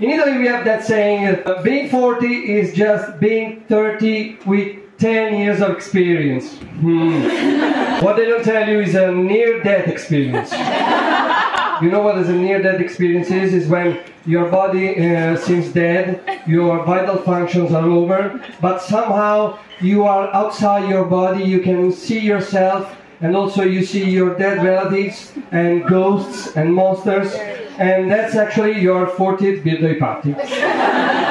In Italy, we have that saying uh, being 40 is just being 30 with 10 years of experience. Hmm. what they don't tell you is a near death experience. You know what is a near death experience is? Is when your body uh, seems dead, your vital functions are over, but somehow you are outside your body, you can see yourself, and also you see your dead relatives and ghosts and monsters, and that's actually your 40th birthday party.